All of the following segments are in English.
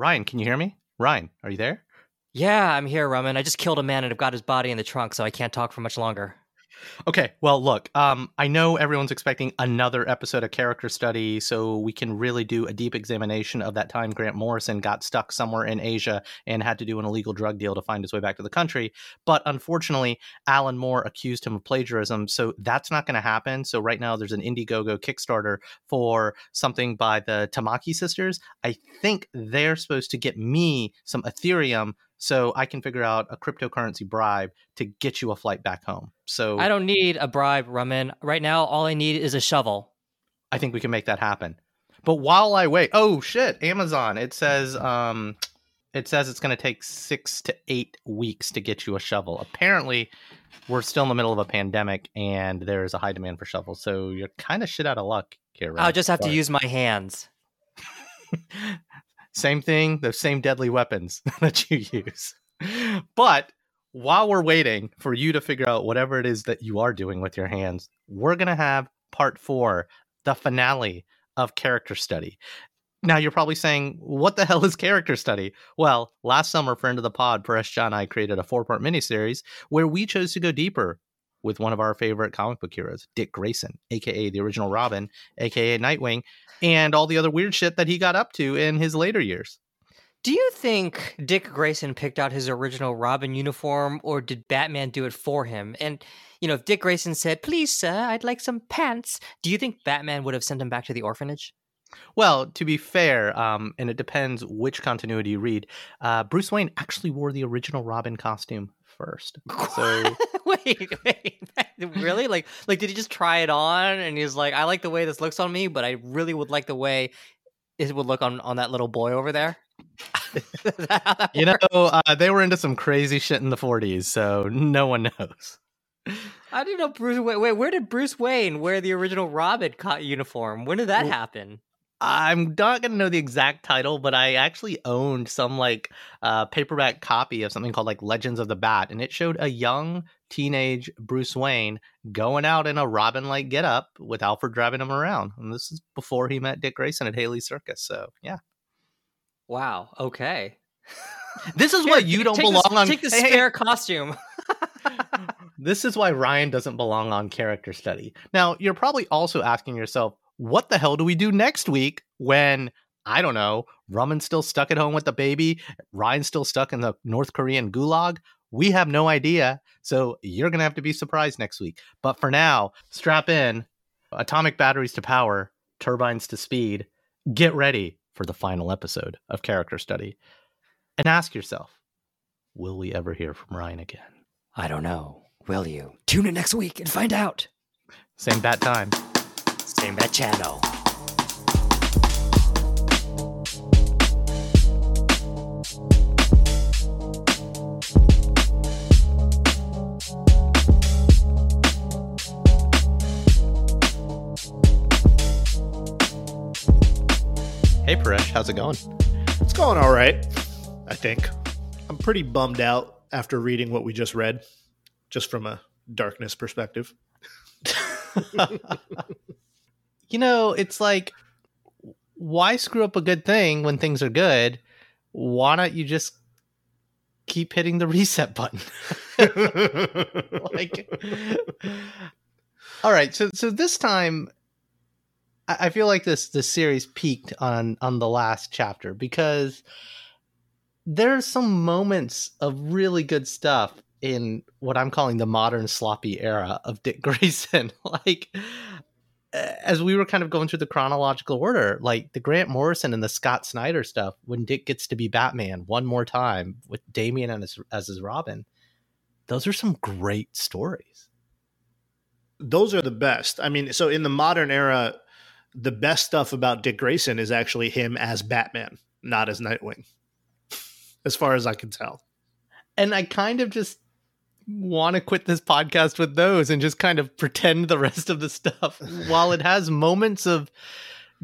Ryan, can you hear me? Ryan, are you there? Yeah, I'm here, Roman. I just killed a man and I've got his body in the trunk, so I can't talk for much longer. Okay, well, look, um, I know everyone's expecting another episode of character study, so we can really do a deep examination of that time Grant Morrison got stuck somewhere in Asia and had to do an illegal drug deal to find his way back to the country. But unfortunately, Alan Moore accused him of plagiarism, so that's not going to happen. So right now, there's an Indiegogo Kickstarter for something by the Tamaki sisters. I think they're supposed to get me some Ethereum so I can figure out a cryptocurrency bribe to get you a flight back home. So I don't need a bribe, Roman. Right now, all I need is a shovel. I think we can make that happen. But while I wait, oh shit, Amazon. It says um it says it's going to take 6 to 8 weeks to get you a shovel. Apparently, we're still in the middle of a pandemic and there's a high demand for shovels. So you're kind of shit out of luck here, right? I'll just have to use my hands. same thing, the same deadly weapons that you use. But while we're waiting for you to figure out whatever it is that you are doing with your hands, we're going to have part four, the finale of character study. Now you're probably saying, what the hell is character study? Well, last summer, friend of the pod, Paresh John and I created a four part miniseries where we chose to go deeper with one of our favorite comic book heroes, Dick Grayson, aka the original Robin, aka Nightwing, and all the other weird shit that he got up to in his later years. Do you think Dick Grayson picked out his original Robin uniform or did Batman do it for him? And, you know, if Dick Grayson said, please, sir, I'd like some pants, do you think Batman would have sent him back to the orphanage? Well, to be fair, um, and it depends which continuity you read, uh, Bruce Wayne actually wore the original Robin costume first. So wait, wait, really? Like, like did he just try it on and he's like, I like the way this looks on me, but I really would like the way it would look on on that little boy over there. you know, uh, they were into some crazy shit in the 40s, so no one knows. I didn't know Bruce. Wait, wait, where did Bruce Wayne wear the original Robin uniform? When did that well, happen? I'm not gonna know the exact title, but I actually owned some like uh, paperback copy of something called like Legends of the Bat, and it showed a young teenage Bruce Wayne going out in a Robin like getup with Alfred driving him around. And this is before he met Dick Grayson at Haly Circus. So yeah. Wow. Okay. This is why you don't belong the, on. Take the spare hey, costume. this is why Ryan doesn't belong on character study. Now, you're probably also asking yourself, what the hell do we do next week when I don't know, Roman's still stuck at home with the baby, Ryan's still stuck in the North Korean gulag? We have no idea. So you're going to have to be surprised next week. But for now, strap in atomic batteries to power, turbines to speed. Get ready for the final episode of Character Study. And ask yourself, will we ever hear from Ryan again? I don't know. Will you? Tune in next week and find out. Same bat time. Same bat channel. Hey Paresh, how's it going? It's going all right, I think. I'm pretty bummed out after reading what we just read, just from a darkness perspective. you know, it's like, why screw up a good thing when things are good? Why don't you just keep hitting the reset button? like, all right. So, so this time, I feel like this this series peaked on on the last chapter because there are some moments of really good stuff in what I'm calling the modern sloppy era of Dick Grayson. like as we were kind of going through the chronological order, like the Grant Morrison and the Scott Snyder stuff, when Dick gets to be Batman one more time with Damian as, as his Robin, those are some great stories. Those are the best. I mean, so in the modern era, the best stuff about Dick Grayson is actually him as Batman, not as Nightwing, as far as I can tell. And I kind of just want to quit this podcast with those and just kind of pretend the rest of the stuff. While it has moments of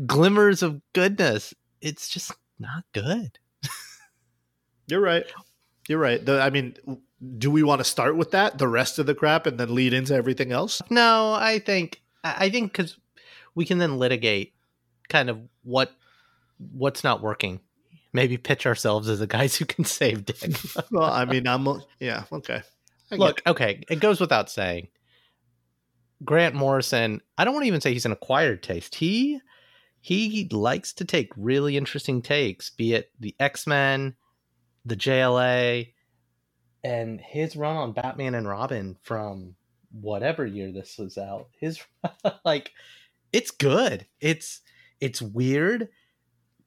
glimmers of goodness it's just not good. You're right. You're right. The, i mean do we want to start with that the rest of the crap and then lead into everything else? No i think i think because we can then litigate kind of what what's not working maybe pitch ourselves as the guys who can save Dick. well, I mean, I'm yeah, okay. I Look, okay, it goes without saying. Grant Morrison, I don't want to even say he's an acquired taste. He he likes to take really interesting takes, be it the X-Men, the JLA, and his run on Batman and Robin from whatever year this was out. His like it's good. It's it's weird,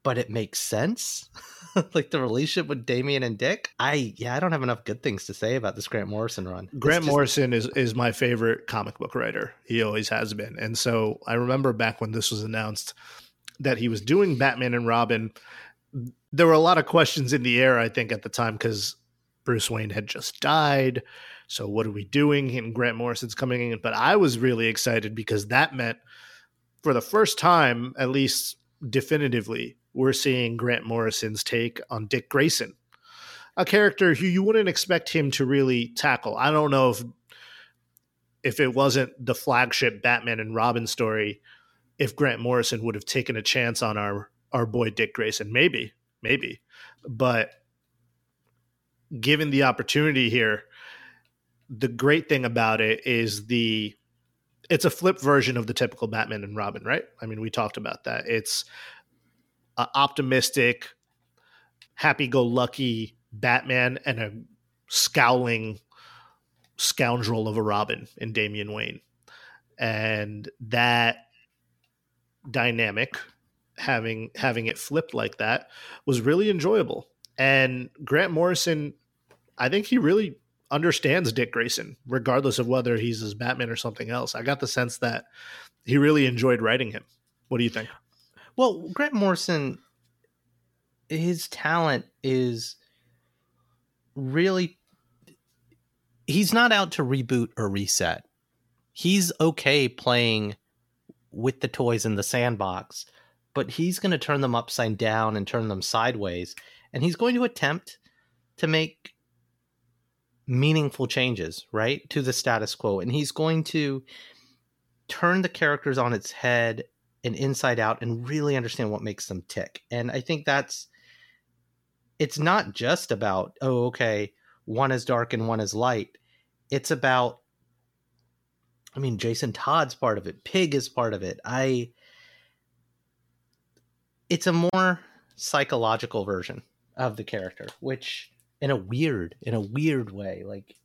but it makes sense. like the relationship with Damian and Dick. I yeah, I don't have enough good things to say about this Grant Morrison run. Grant just... Morrison is is my favorite comic book writer. He always has been. And so I remember back when this was announced that he was doing Batman and Robin, there were a lot of questions in the air I think at the time cuz Bruce Wayne had just died. So what are we doing? And Grant Morrison's coming in, but I was really excited because that meant for the first time, at least definitively, we're seeing Grant Morrison's take on Dick Grayson, a character who you wouldn't expect him to really tackle. I don't know if if it wasn't the flagship Batman and Robin story, if Grant Morrison would have taken a chance on our our boy Dick Grayson. Maybe, maybe. But given the opportunity here, the great thing about it is the it's a flip version of the typical Batman and Robin, right? I mean, we talked about that. It's a optimistic, happy-go-lucky Batman and a scowling scoundrel of a Robin in Damian Wayne, and that dynamic having having it flipped like that was really enjoyable. And Grant Morrison, I think he really understands Dick Grayson, regardless of whether he's his Batman or something else. I got the sense that he really enjoyed writing him. What do you think? Well, Grant Morrison, his talent is really. He's not out to reboot or reset. He's okay playing with the toys in the sandbox, but he's going to turn them upside down and turn them sideways. And he's going to attempt to make meaningful changes, right, to the status quo. And he's going to turn the characters on its head and inside out and really understand what makes them tick. And I think that's it's not just about, oh, okay, one is dark and one is light. It's about I mean, Jason Todd's part of it, Pyg is part of it. I it's a more psychological version of the character, which in a weird in a weird way like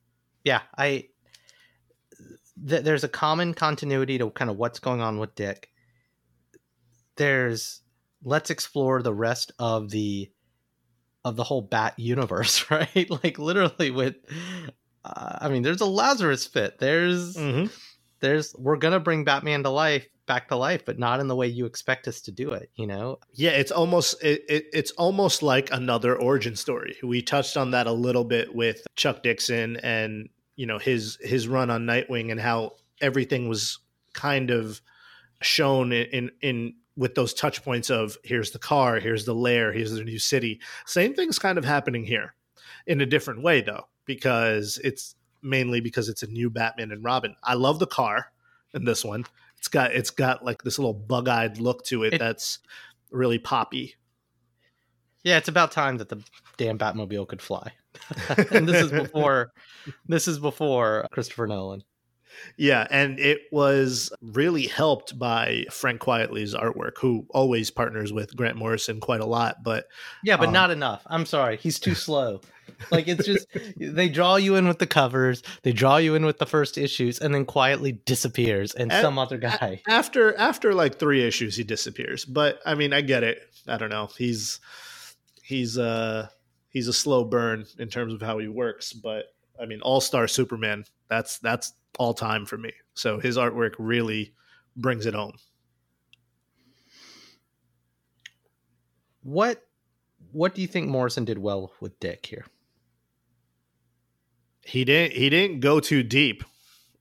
yeah i th- there's a common continuity to kind of what's going on with dick. There's let's explore the rest of the of the whole bat universe right? Like literally with uh, i mean there's a lazarus pit. There's mm-hmm. there's we're gonna bring batman to life back to life, but not in the way you expect us to do it. You know? Yeah, it's almost it, it, it's almost like another origin story. We touched on that a little bit with Chuck Dixon and you know his his run on Nightwing and how everything was kind of shown in in, in with those touch points of here's the car, here's the lair, here's the new city. Same thing's kind of happening here in a different way though, because it's mainly because it's a new Batman and Robin. I love the car in this one. It's got it's got like this little bug-eyed look to it, it that's really poppy. Yeah, it's about time that the damn Batmobile could fly. and this is before this is before Christopher Nolan. Yeah, and it was really helped by Frank Quitely's artwork, who always partners with Grant Morrison quite a lot. But yeah, but um, not enough. I'm sorry, he's too slow. Like it's just they draw you in with the covers, they draw you in with the first issues, and then Quitely disappears, and at, some other guy after after like three issues he disappears. But I mean, I get it. I don't know. He's he's uh he's a slow burn in terms of how he works, but I mean, All Star Superman. That's that's all time for me. So his artwork really brings it home. What what do you think Morrison did well with Dick here? He didn't he didn't go too deep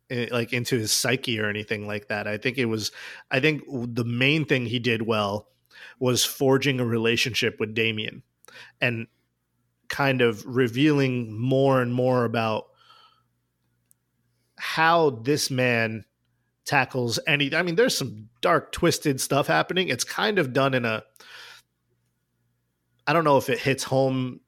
eh, like into his psyche or anything like that. I think it was I think the main thing he did well was forging a relationship with Damian and kind of revealing more and more about how this man tackles any I mean there's some dark twisted stuff happening. It's kind of done in a I don't know if it hits home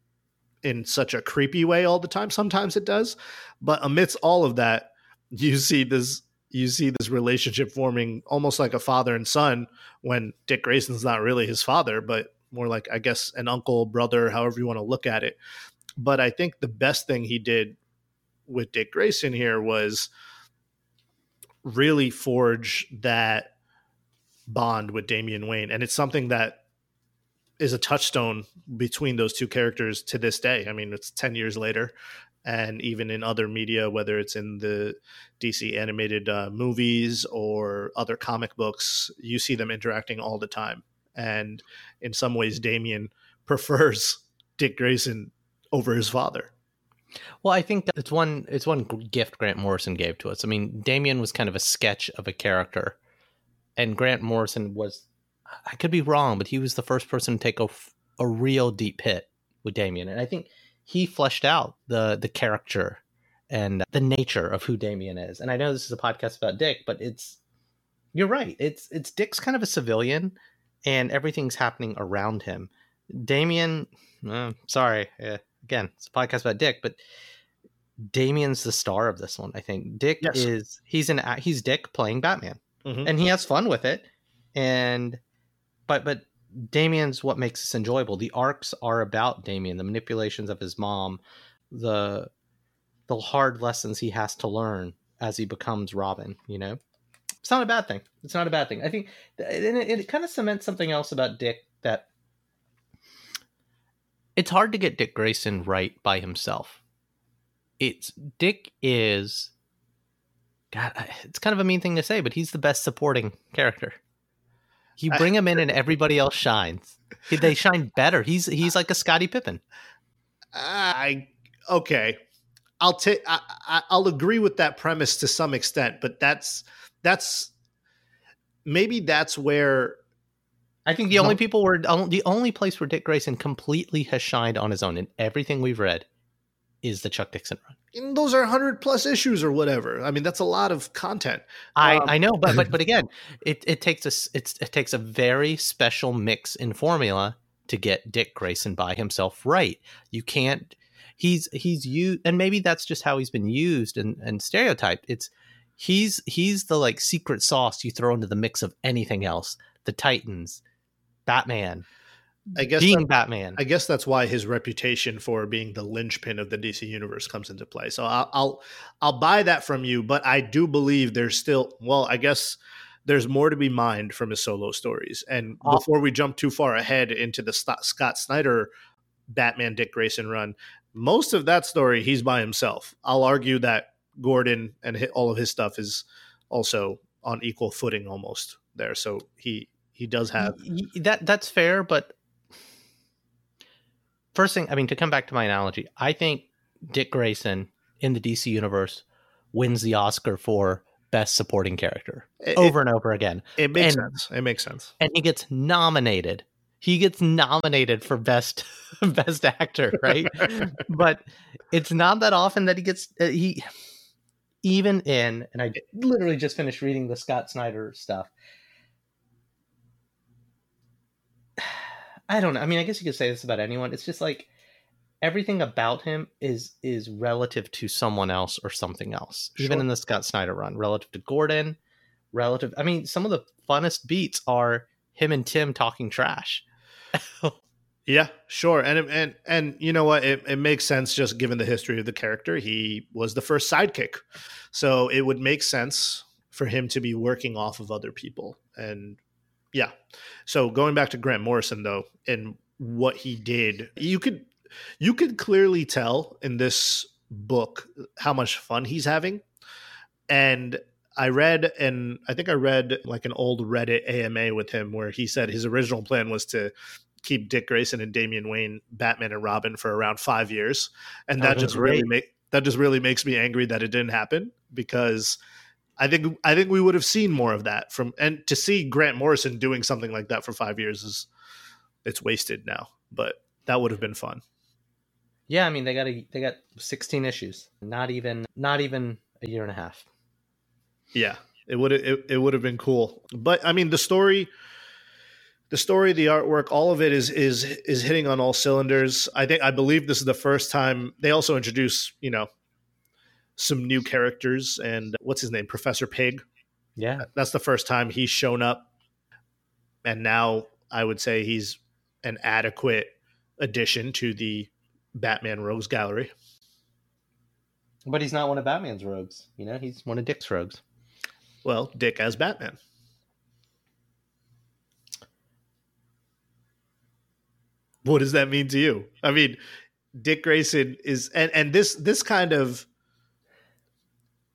in such a creepy way all the time. Sometimes it does, but amidst all of that, you see this you see this relationship forming almost like a father and son when Dick Grayson's not really his father, but more like I guess an uncle, brother, however you want to look at it. But I think the best thing he did with Dick Grayson here was really forge that bond with Damian Wayne. And it's something that is a touchstone between those two characters to this day. I mean, it's 10 years later. And even in other media, whether it's in the DC animated uh, movies or other comic books, you see them interacting all the time. And in some ways, Damian prefers Dick Grayson over his father. Well, I think it's one it's one gift Grant Morrison gave to us. I mean, Damian was kind of a sketch of a character, and Grant Morrison was I could be wrong, but he was the first person to take a, a real deep hit with Damian, and I think he fleshed out the the character and the nature of who Damian is. And I know this is a podcast about Dick, but it's you're right. It's it's Dick's kind of a civilian, and everything's happening around him. Damian, uh, sorry, uh, again, it's a podcast about Dick, but Damian's the star of this one. I think Dick yes. is he's an he's Dick playing Batman, mm-hmm. and he has fun with it. And but but Damian's what makes this enjoyable. The arcs are about Damian, the manipulations of his mom, the the hard lessons he has to learn as he becomes Robin. You know, it's not a bad thing. It's not a bad thing. I think it, it kind of cements something else about Dick that it's hard to get Dick Grayson right by himself. It's Dick is God, it's kind of a mean thing to say, but he's the best supporting character. You bring him in and everybody else shines. They shine better. He's he's like a Scottie Pippen. I okay. I'll take I, I'll agree with that premise to some extent, but that's that's maybe that's where I think the only people were the only place where Dick Grayson completely has shined on his own in everything we've read is the Chuck Dixon run. And those are hundred plus issues or whatever. I mean, that's a lot of content. I, um, I know, but but but again, it, it takes a it's it takes a very special mix in formula to get Dick Grayson by himself right. You can't. He's he's used, and maybe that's just how he's been used and and stereotyped. It's he's he's the like secret sauce you throw into the mix of anything else. The Titans, Batman. I guess being that, Batman. I guess that's why his reputation for being the linchpin of the DC universe comes into play. So I'll, I'll I'll buy that from you, but I do believe there's still well, I guess there's more to be mined from his solo stories. And I'll, before we jump too far ahead into the Scott Snyder Batman Dick Grayson run, most of that story he's by himself. I'll argue that Gordon and all of his stuff is also on equal footing almost there. So he he does have that that's fair but first thing i mean to come back to my analogy i think dick grayson in the dc universe wins the oscar for best supporting character it, over and over again. It makes and, sense. It makes sense. and he gets nominated. He gets nominated for best best actor right? But it's not that often that he gets uh, he even in and i literally just finished reading the scott snyder stuff I don't know. I mean, I guess you could say this about anyone. It's just like everything about him is is relative to someone else or something else. Sure. Even in the Scott Snyder run, relative to Gordon, relative. I mean, some of the funnest beats are him and Tim talking trash. yeah, sure. And and and you know what? It, it makes sense just given the history of the character. He was the first sidekick, so it would make sense for him to be working off of other people and yeah. So going back to Grant Morrison though, and what he did, you could you could clearly tell in this book how much fun he's having. And I read and I think I read like an old Reddit AMA with him where he said his original plan was to keep Dick Grayson and Damian Wayne Batman and Robin for around 5 years. And oh, that, that just great. really make that just really makes me angry that it didn't happen because I think I think we would have seen more of that from and to see Grant Morrison doing something like that for five years is it's wasted now. But that would have been fun. Yeah, I mean they got a, they got 16 issues, not even not even a year and a half. Yeah, it would it, it would have been cool. But I mean the story the story, the artwork, all of it is is is hitting on all cylinders. I think I believe this is the first time they also introduce, you know, some new characters and uh, what's his name, Professor Pyg. Yeah, That's the first time he's shown up, and now I would say he's an adequate addition to the Batman Rogues Gallery. but he's not one of Batman's rogues. You know, he's one of Dick's rogues. Well, Dick as Batman. What does that mean to you? I mean, Dick Grayson is and and this this kind of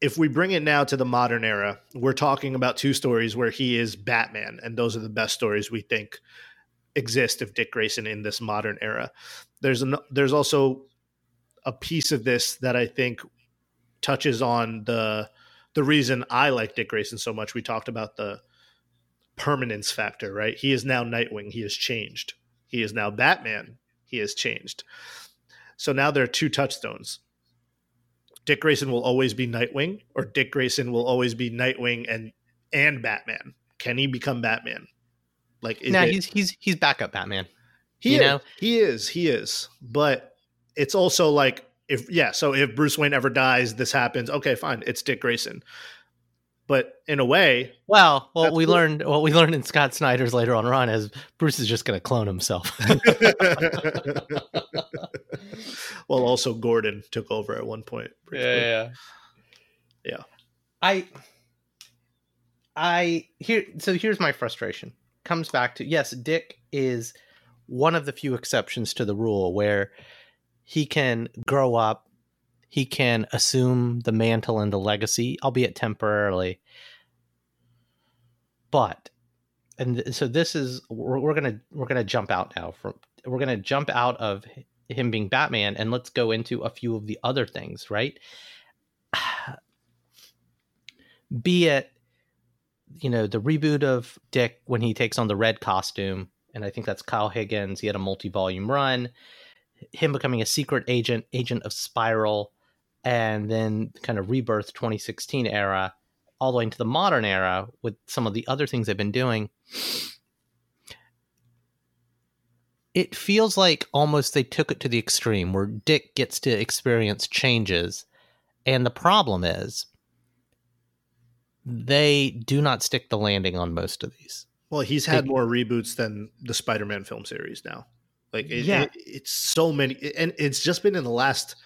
if we bring it now to the modern era, we're talking about two stories where he is Batman, and those are the best stories we think exist of Dick Grayson in this modern era. There's an, there's also a piece of this that I think touches on the the reason I like Dick Grayson so much. We talked about the permanence factor, right? He is now Nightwing. He has changed. He is now Batman. He has changed. So now there are two touchstones. Dick Grayson will always be Nightwing, or Dick Grayson will always be Nightwing and and Batman. Can he become Batman? Like No, he's he's he's backup Batman. he you is, know? he is he is but it's also like if yeah so if bruce wayne ever dies this happens okay fine it's dick grayson but in a way Well, what we cool. learned, what we learned in Scott Snyder's later on run is Bruce is just going to clone himself. well also gordon took over at one point briefly. yeah. Yeah. I I here so here's my frustration. Comes back to yes, Dick is one of the few exceptions to the rule where he can grow up, he can assume the mantle and the legacy, albeit temporarily. But and so this is we're, we're gonna we're gonna jump out now from we're gonna jump out of him being Batman and let's go into a few of the other things, right? Be it you know the reboot of Dick when he takes on the red costume, and I think that's Kyle Higgins. He had a multi-volume run. Him becoming a secret agent, agent of Spyral, and then kind of rebirth 2016 era, all the way into the modern era with some of the other things they've been doing. It feels like almost they took it to the extreme where Dick gets to experience changes. And the problem is they do not stick the landing on most of these. well he's had They- more reboots than the spider-man film series now like it, Yeah. it- it's so many and it's just been in the last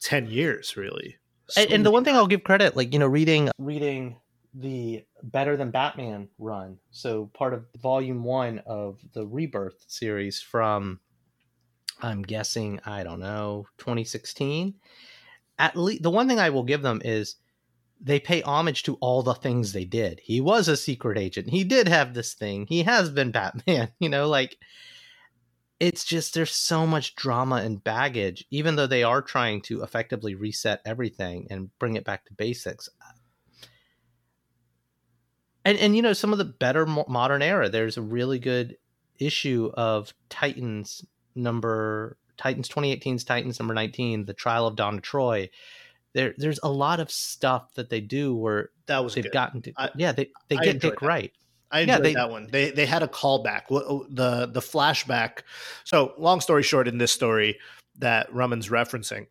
10 years really So and, and the one thing I'll give credit, like you know, reading reading the Better Than Batman run, so part of Volume One of the Rebirth series from, I'm guessing, I don't know, 2016. At least the one thing I will give them is they pay homage to all the things they did. He was a secret agent. He did have this thing. He has been Batman. You know, like it's just there's so much drama and baggage even though they are trying to effectively reset everything and bring it back to basics and and you know some of the better mo- modern era there's a really good issue of titans number titans 2018's titans number 19 the trial of donna troy there there's a lot of stuff that they do where that was they've good. gotten to I- yeah they, they I get dick that. right I Yeah, enjoyed they- that one. They they had a callback. The the flashback. So long story short, in this story that Rumman's referencing,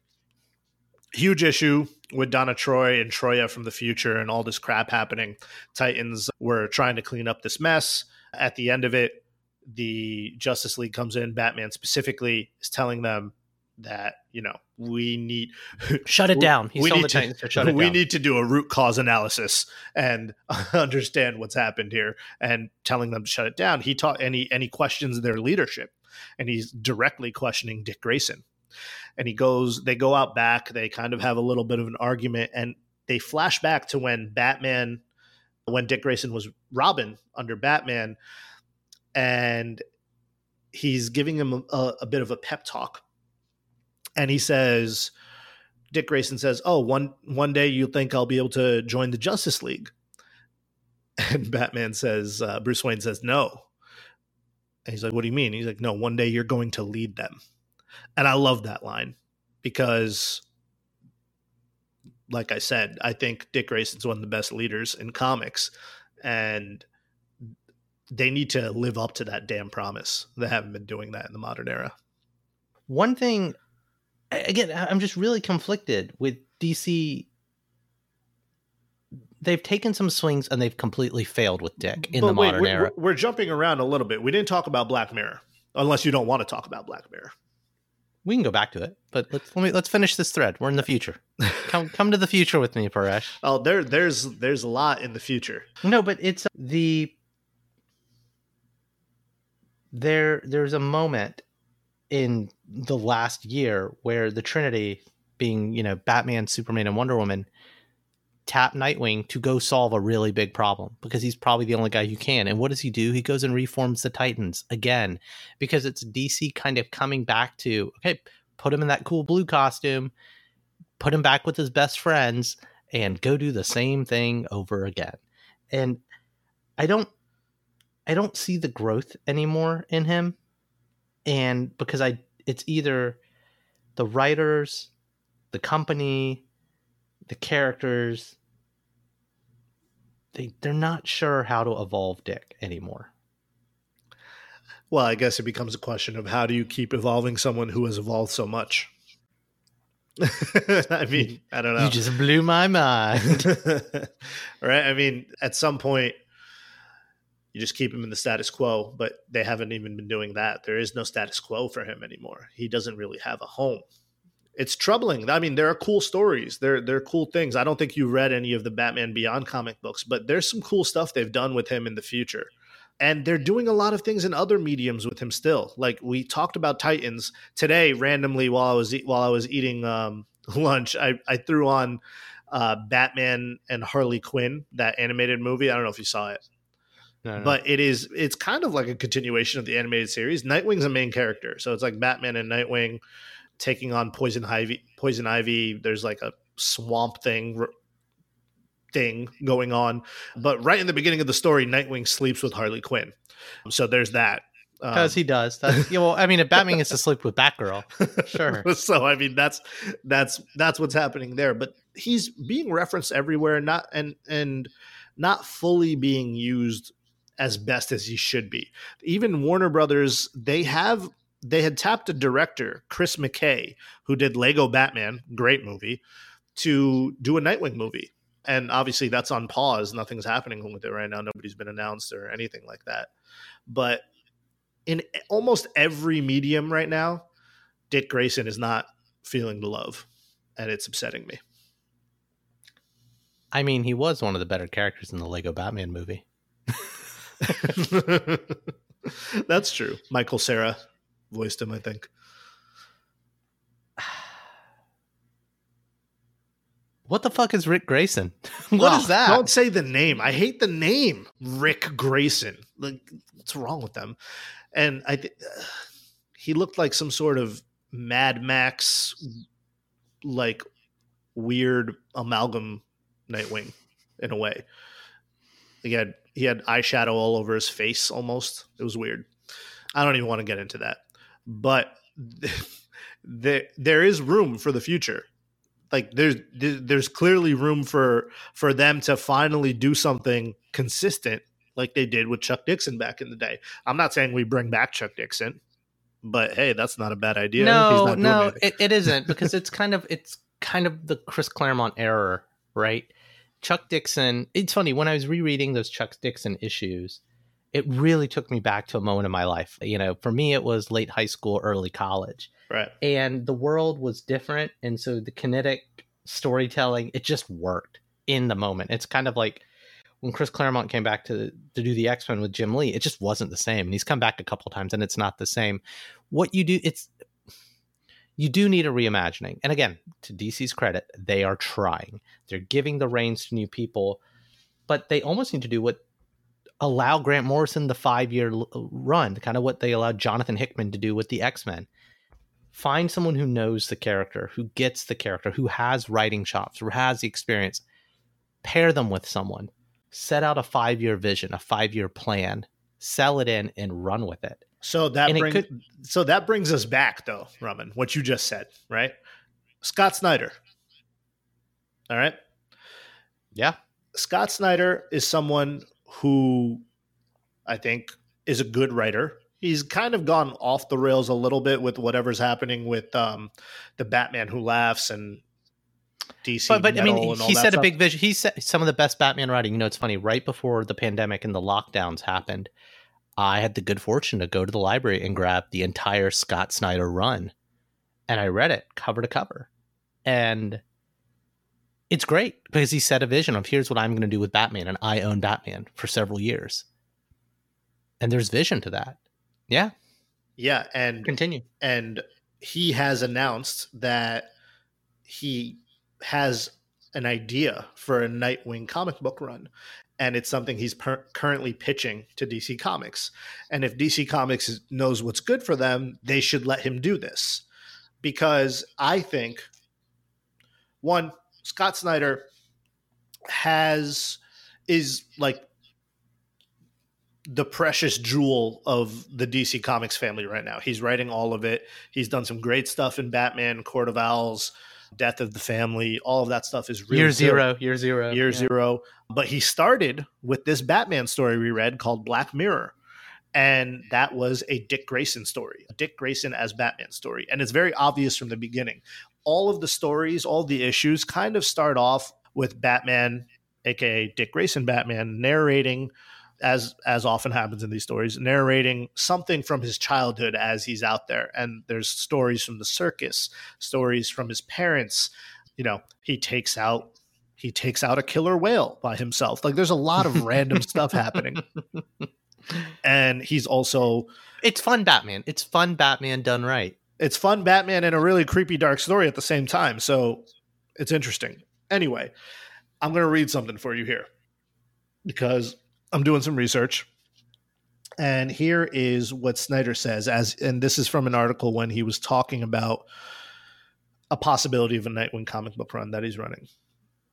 huge issue with Donna Troy and Troia from the future and all this crap happening. Titans were trying to clean up this mess. At the end of it, the Justice League comes in. Batman specifically is telling them that you know we need shut it down he's we need the to- titans to shut it down. we need to do a root cause analysis and understand what's happened here and telling them to shut it down he taught any any questions their leadership and he's directly questioning dick grayson and he goes they go out back they kind of have a little bit of an argument and they flash back to when batman when dick grayson was robin under batman and he's giving him a, a bit of a pep talk and he says Dick Grayson says, "Oh, one one day you think I'll be able to join the Justice League," and Batman says, uh, "Bruce Wayne says no." And he's like, "What do you mean?" He's like, "No, one day you're going to lead them," and I love that line because, like I said, I think Dick Grayson's one of the best leaders in comics, and they need to live up to that damn promise. They haven't been doing that in the modern era. One thing, again, I'm just really conflicted with DC. They've taken some swings and they've completely failed with Dick in But the wait, modern we're, era. We're, we're jumping around a little bit. We didn't talk about Black Mirror, unless you don't want to talk about Black Mirror. We can go back to it, but let's let me let's finish this thread. We're in the future. Come come to the future with me, Paresh. Oh, there, there's there's a lot in the future. No, but it's the there there's a moment in the last year where the Trinity, being, you know, Batman, Superman, and Wonder Woman, tap Nightwing to go solve a really big problem because he's probably the only guy who can. And what does he do? He goes and reforms the Titans again because it's DC kind of coming back to, okay, put him in that cool blue costume, put him back with his best friends, and go do the same thing over again. And I don't I don't see the growth anymore in him. And because I it's either the writers, the company, the characters they they're not sure how to evolve Dick anymore. Well, I guess it becomes a question of how do you keep evolving someone who has evolved so much. I mean, I don't know. You just blew my mind. right? I mean, at some point, you just keep him in the status quo, but they haven't even been doing that. There is no status quo for him anymore. He doesn't really have a home. It's troubling. I mean, there are cool stories. There, there are cool things. I don't think you read any of the Batman Beyond comic books, but there's some cool stuff they've done with him in the future. And they're doing a lot of things in other mediums with him still. Like we talked about Titans today, randomly while I was e- while I was eating um, lunch, I, I threw on uh, Batman and Harley Quinn, that animated movie. I don't know if you saw it No, no. but it is it's kind of like a continuation of the animated series. Nightwing's a main character, so it's like Batman and Nightwing taking on Poison Ivy. Poison Ivy. There's like a swamp thing r- thing going on, but right in the beginning of the story, Nightwing sleeps with Harley Quinn. So there's that. Um, because he does. That's, yeah, well, I mean, if Batman gets to sleep with Batgirl, sure. so I mean that's that's that's what's happening there. But he's being referenced everywhere, not and and not fully being used as best as he should be. Even Warner Brothers, they have they had tapped a director, Chris McKay, who did Lego Batman, great movie, to do a Nightwing movie. And obviously that's on pause. Nothing's happening with it right now. Nobody's been announced or anything like that. But in almost every medium right now, Dick Grayson is not feeling the love, and it's upsetting me. I mean, he was one of the better characters in the Lego Batman movie. That's true. Michael Cera voiced him, I think. What the fuck is Rick Grayson? What is Oh, that? Don't say the name. I hate the name Rick Grayson. Like, what's wrong with them? And I, th- he looked like some sort of Mad Max, like weird amalgam Nightwing, in a way. He had he had eyeshadow all over his face, almost. It was weird. I don't even want to get into that, but there there is room for the future like there's there's clearly room for for them to finally do something consistent like they did with Chuck Dixon back in the day. I'm not saying we bring back Chuck Dixon, but hey, that's not a bad idea. No, no, it, it isn't because it's kind of it's kind of the Chris Claremont error, right? Chuck Dixon. It's funny when I was rereading those Chuck Dixon issues, it really took me back to a moment in my life. You know, for me, it was late high school, early college, right. and the world was different, and so the kinetic storytelling it just worked in the moment. It's kind of like when Chris Claremont came back to to do the X Men with Jim Lee, it just wasn't the same. And he's come back a couple times, and it's not the same. What you do, it's you do need a reimagining. And again, to DC's credit, they are trying. They're giving the reins to new people, but they almost need to do what allow Grant Morrison the five year uh, run, kind of what they allowed Jonathan Hickman to do with the X Men. Find someone who knows the character, who gets the character, who has writing chops, who has the experience. Pair them with someone. Set out a five year vision, a five year plan. Sell it in and run with it. So that And brings could- so that brings us back though, Raman, what you just said, right? Scott Snyder. All right. Yeah. Scott Snyder is someone who I think, is a good writer. He's kind of gone off the rails a little bit with whatever's happening with um, the Batman Who Laughs and DC. But, but I mean, he said a big vision. He said some of the best Batman writing. You know, it's funny. Right before the pandemic and the lockdowns happened, I had the good fortune to go to the library and grab the entire Scott Snyder run, and I read it cover to cover, and it's great because he set a vision of here's what I'm going to do with Batman, and I own Batman for several years, and there's vision to that. Yeah, Yeah, and continue. and he has announced that he has an idea for a Nightwing comic book run, and it's something he's per- currently pitching to DC Comics. And if DC Comics is- knows what's good for them, they should let him do this, because I think one Scott Snyder has is like the precious jewel of the DC Comics family right now. He's writing all of it. He's done some great stuff in Batman, Court of Owls, Death of the Family. All of that stuff is really year good. zero, year zero, Year Yeah. zero. But he started with this Batman story we read called Black Mirror. And that was a Dick Grayson story, a Dick Grayson as Batman story. And it's very obvious from the beginning. All of the stories, all the issues kind of start off with Batman, aka Dick Grayson Batman, narrating as as often happens in these stories, narrating something from his childhood as he's out there. And there's stories from the circus, stories from his parents. You know, he takes out he takes out a killer whale by himself. Like there's a lot of random stuff happening. And he's also It's fun Batman. It's fun Batman done right. it's fun Batman and a really creepy dark story at the same time. So it's interesting. Anyway, I'm going to read something for you here because I'm doing some research. And here is what Snyder says as and this is from an article when he was talking about a possibility of a Nightwing comic book run that he's running.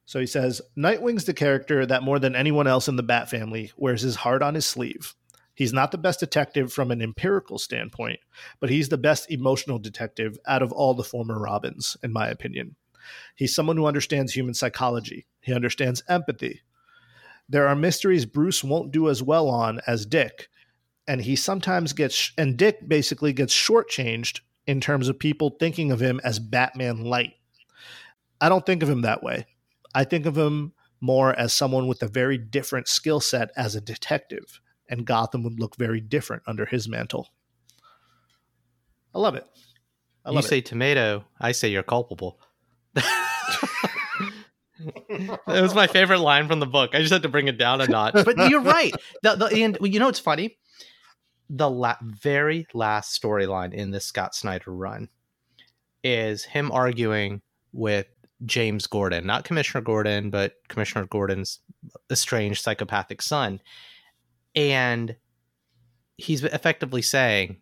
So he says, Nightwing's the character that more than anyone else in the Bat family wears his heart on his sleeve. He's not the best detective from an empirical standpoint, but he's the best emotional detective out of all the former Robins, in my opinion. He's someone who understands human psychology. He understands empathy. There are mysteries Bruce won't do as well on as Dick, and he sometimes gets and Dick basically gets shortchanged in terms of people thinking of him as Batman light. I don't think of him that way. I think of him more as someone with a very different skill set as a detective, and Gotham would look very different under his mantle. I love it. I you say it. tomato, I say you're culpable. it was my favorite line from the book. I just had to bring it down a notch. But you're right. The, the, and you know what's funny? The la- very last storyline in this Scott Snyder run is him arguing with James Gordon, not Commissioner Gordon, but Commissioner Gordon's estranged psychopathic son. And he's effectively saying,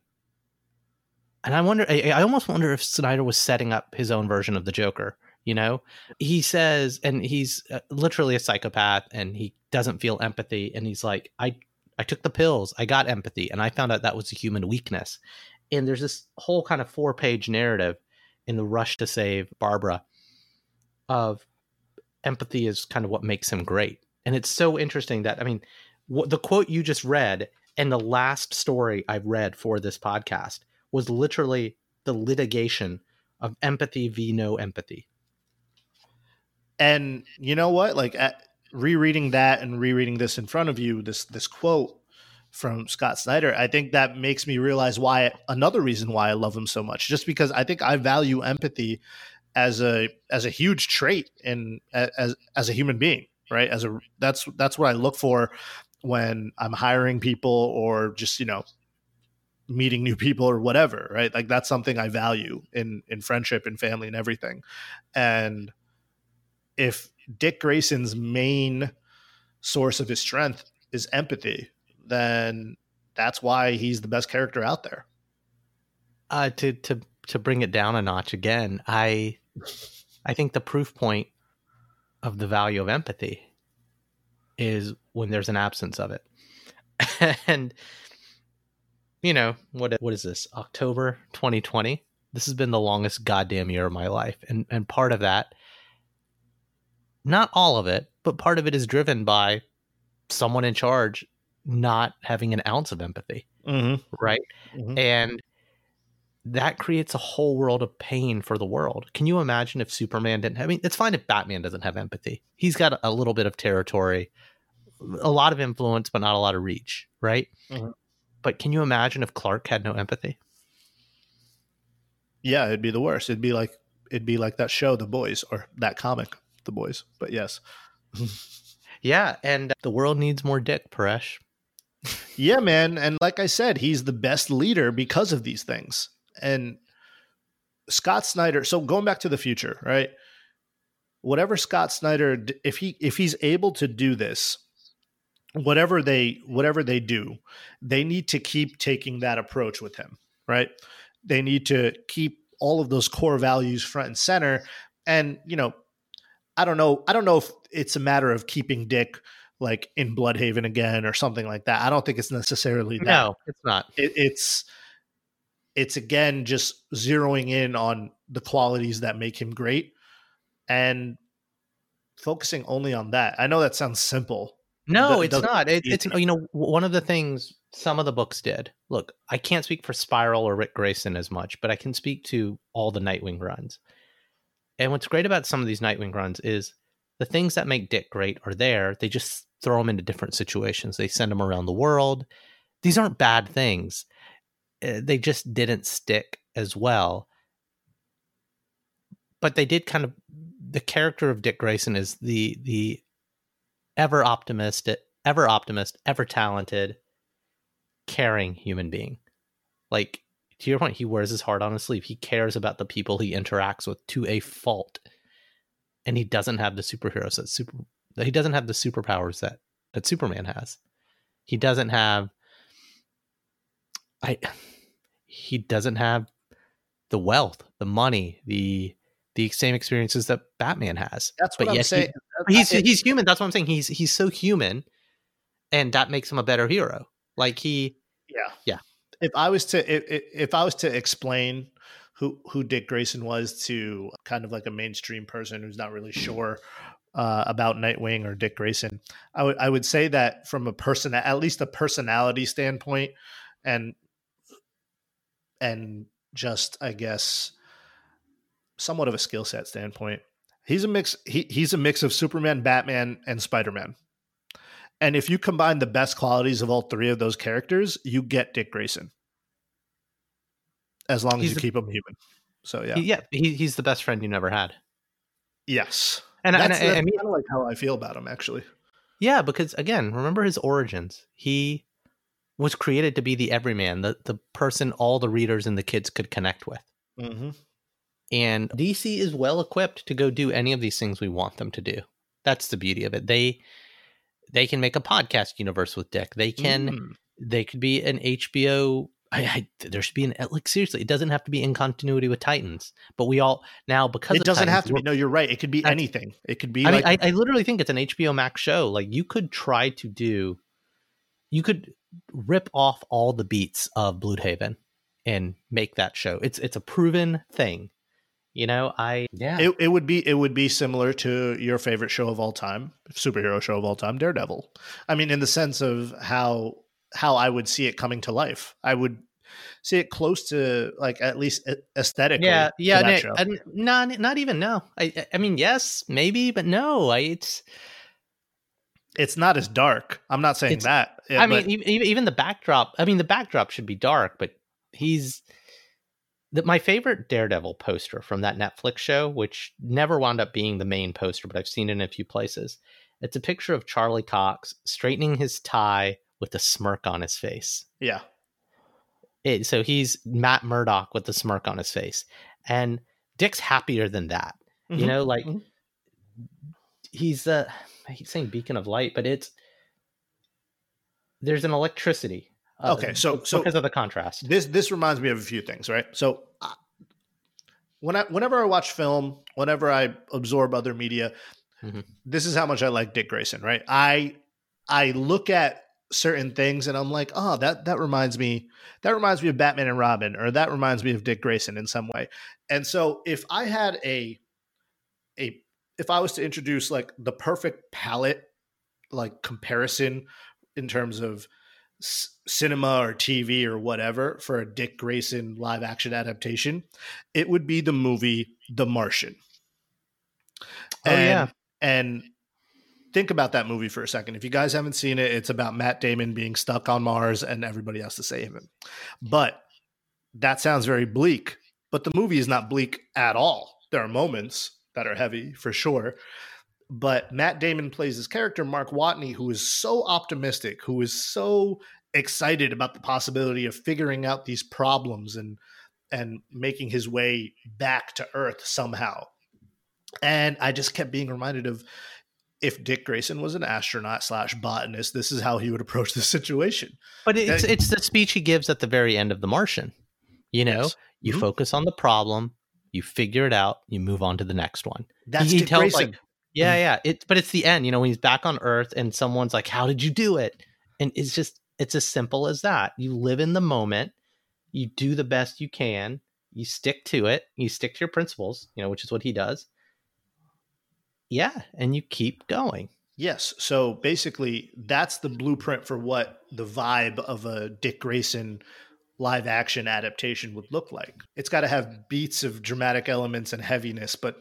and I wonder, I, I almost wonder if Snyder was setting up his own version of the Joker. You know, he says, and he's uh, literally a psychopath, and he doesn't feel empathy, and he's like, I, I took the pills, I got empathy, and I found out that was a human weakness. And there's this whole kind of four page narrative in the rush to save Barbara of empathy is kind of what makes him great. And it's so interesting that I mean, the quote you just read and the last story I've read for this podcast was literally the litigation of empathy v no empathy. And you know what? Like at, rereading that and rereading this in front of you, this this quote from Scott Snyder, I think that makes me realize why another reason why I love him so much. Just because I think I value empathy as a as a huge trait in as as a human being, right? As a that's that's what I look for when I'm hiring people or just you know meeting new people or whatever, right? Like that's something I value in in friendship and family and everything. And if Dick Grayson's main source of his strength is empathy, then that's why he's the best character out there. Uh, to to to bring it down a notch again, I I think the proof point of the value of empathy is when there's an absence of it. and you know, what what is this? October 2020. This has been the longest goddamn year of my life. And and part of that not all of it, but part of it is driven by someone in charge not having an ounce of empathy, Mm-hmm. right? Mhm. And that creates a whole world of pain for the world. Can you imagine if Superman didn't have, I mean, it's fine if Batman doesn't have empathy. He's got a little bit of territory, a lot of influence, but not a lot of reach, right? Mhm. But can you imagine if Clark had no empathy? Yeah, it'd be the worst. It'd be like it'd be like that show, The Boys, or that comic, The Boys. But yes, Yeah, and the world needs more Dick, Paresh. yeah, man. And like I said, he's the best leader because of these things. And Scott Snyder. So going back to the future, right? Whatever Scott Snyder, if he if he's able to do this, whatever they whatever they do, they need to keep taking that approach with him, right? They need to keep all of those core values front and center. And you know, I don't know. I don't know if it's a matter of keeping Dick like in Blüdhaven again or something like that. I don't think it's necessarily that. No, it's not. It, it's it's again just zeroing in on the qualities that make him great and focusing only on that. I know that sounds simple. No, That it's doesn't. It, it's you know one of the things some of the books did. Look, I can't speak for Spyral or Ric Grayson as much, but I can speak to all the Nightwing runs. And what's great about some of these Nightwing runs is the things that make Dick great are there. They just throw him into different situations. They send him around the world. These aren't bad things. Uh, They just didn't stick as well. But they did kind of the character of Dick Grayson is the the ever optimistic, ever optimist, ever talented, caring human being. Like to your point, he wears his heart on his sleeve. He cares about the people he interacts with to a fault, and he doesn't have the superheroes that super. He doesn't have the superpowers that that Superman has. He doesn't have. I. He doesn't have the wealth, the money, the the same experiences that Batman has. That's what But I'm yet he- saying. he's he's human. That's what I'm saying. He's he's so human, and that makes him a better hero. Like he, Yeah. Yeah. If I was to if, if- if I was to explain who who Dick Grayson was to kind of like a mainstream person who's not really sure uh, about Nightwing or Dick Grayson, I would I would say that from a person at least a personality standpoint and and just I guess somewhat of a skill set standpoint. He's a mix he, he's a mix of Superman, Batman and Spider-Man. And if you combine the best qualities of all three of those characters, you get Dick Grayson. As long as He's you the- keep him human. So yeah. he- yeah, he, he's the best friend you never had. yes. And, and that's I, I that's mean, kind of like how I feel about him actually. yeah, because again, remember his origins. He was created to be the everyman, the the person all the readers and the kids could connect with. Mm-hmm. And DC is well equipped to go do any of these things we want them to do. That's the beauty of it. They they can make a podcast universe with Dick. They can Mm. they could be an HBO. I, I, there should be an like seriously. It doesn't have to be in continuity with Titans, but we all now because It of doesn't Titans, have to be. No, you're right. It could be That's- anything. It could be I like mean, I, I literally think it's an HBO Max show. Like you could try to do, you could rip off all the beats of Blüdhaven and make that show. It's it's a proven thing. You know, I yeah. it, it would be it would be similar to your favorite show of all time, superhero show of all time, Daredevil. I mean, in the sense of how how I would see it coming to life. I would see it close to like at least a- aesthetically. yeah, to yeah, that Nick, show. and not not even no. I I- I mean, yes, maybe, but no. I it's It's not as dark. I'm not saying that. Yeah, I mean, even, even the backdrop. I mean, the backdrop should be dark, but he's the, my favorite Daredevil poster from that Netflix show, which never wound up being the main poster, but I've seen it in a few places. It's a picture of Charlie Cox straightening his tie with a smirk on his face. yeah, It, so he's Matt Murdock with a smirk on his face, and Dick's happier than that. Mhm. You know, like Mhm. he's uh I keep saying beacon of light, but it's there's an electricity. Uh, Okay, so- so- because of the contrast. this this reminds me of a few things, right? So uh, when I whenever I watch film, whenever I absorb other media, Mhm. this is how much I like Dick Grayson, right? I I look at certain things and I'm like, oh, that that reminds me that reminds me of Batman and Robin, or that reminds me of Dick Grayson in some way. And so if I had a a if I was to introduce like the perfect palette like comparison in terms of s- cinema or TV or whatever for a Dick Grayson live action adaptation, it would be the movie The Martian. Oh, yeah. And think about that movie for a second. If you guys haven't seen it, it's about Matt Damon being stuck on Mars and everybody has to save him. But that sounds very bleak, but the movie is not bleak at all. There are moments that are heavy for sure. But Matt Damon plays his character, Mark Watney, who is so optimistic, who is so excited about the possibility of figuring out these problems and and making his way back to Earth somehow. And I just kept being reminded of if Dick Grayson was an astronaut slash botanist, this is how he would approach the situation. But it's it's the speech he gives at the very end of The Martian. You know, Yes. you Mhm. focus on the problem, you figure it out, you move on to the next one. That's he Dick tells, Grayson. like, Yeah, mm. yeah. It but it's the end, you know, when he's back on Earth and someone's like, How did you do it? And it's just it's as simple as that. You live in the moment, you do the best you can, you stick to it, you stick to your principles, you know, which is what he does. Yeah, and you keep going. Yes. So basically, that's the blueprint for what the vibe of a Dick Grayson live action adaptation would look like. It's got to have beats of dramatic elements and heaviness, but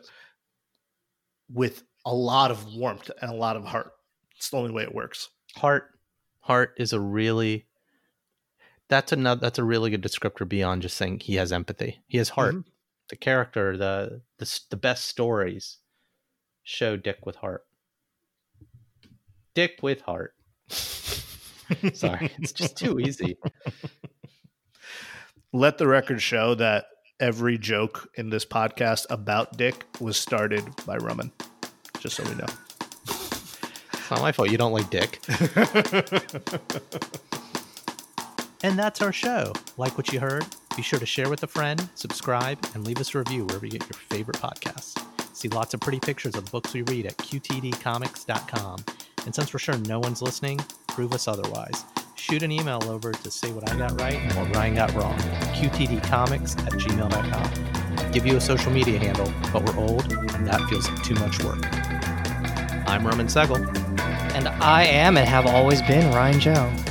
with a lot of warmth and a lot of heart. It's the only way it works. Heart heart is a really that's another that's a really good descriptor beyond just saying he has empathy. He has heart. Mhm. The character, the the the best stories show Dick with heart. Dick with heart. Sorry, it's just too easy. Let the record show that every joke in this podcast about Dick was started by Roman. Just so we know. It's not my fault you don't like Dick. And that's our show. Like what you heard? Be sure to share with a friend, subscribe, and leave us a review wherever you get your favorite podcasts. See lots of pretty pictures of books we read at qtdcomics.com. And since we're sure no one's listening, prove us otherwise. Shoot an email over to say what I got right and what Ryan got wrong. qtdcomics at gmail.com. Give you a social media handle, but we're old and that feels like too much work. I'm Roman Segel. And I am and have always been Ryan Joe.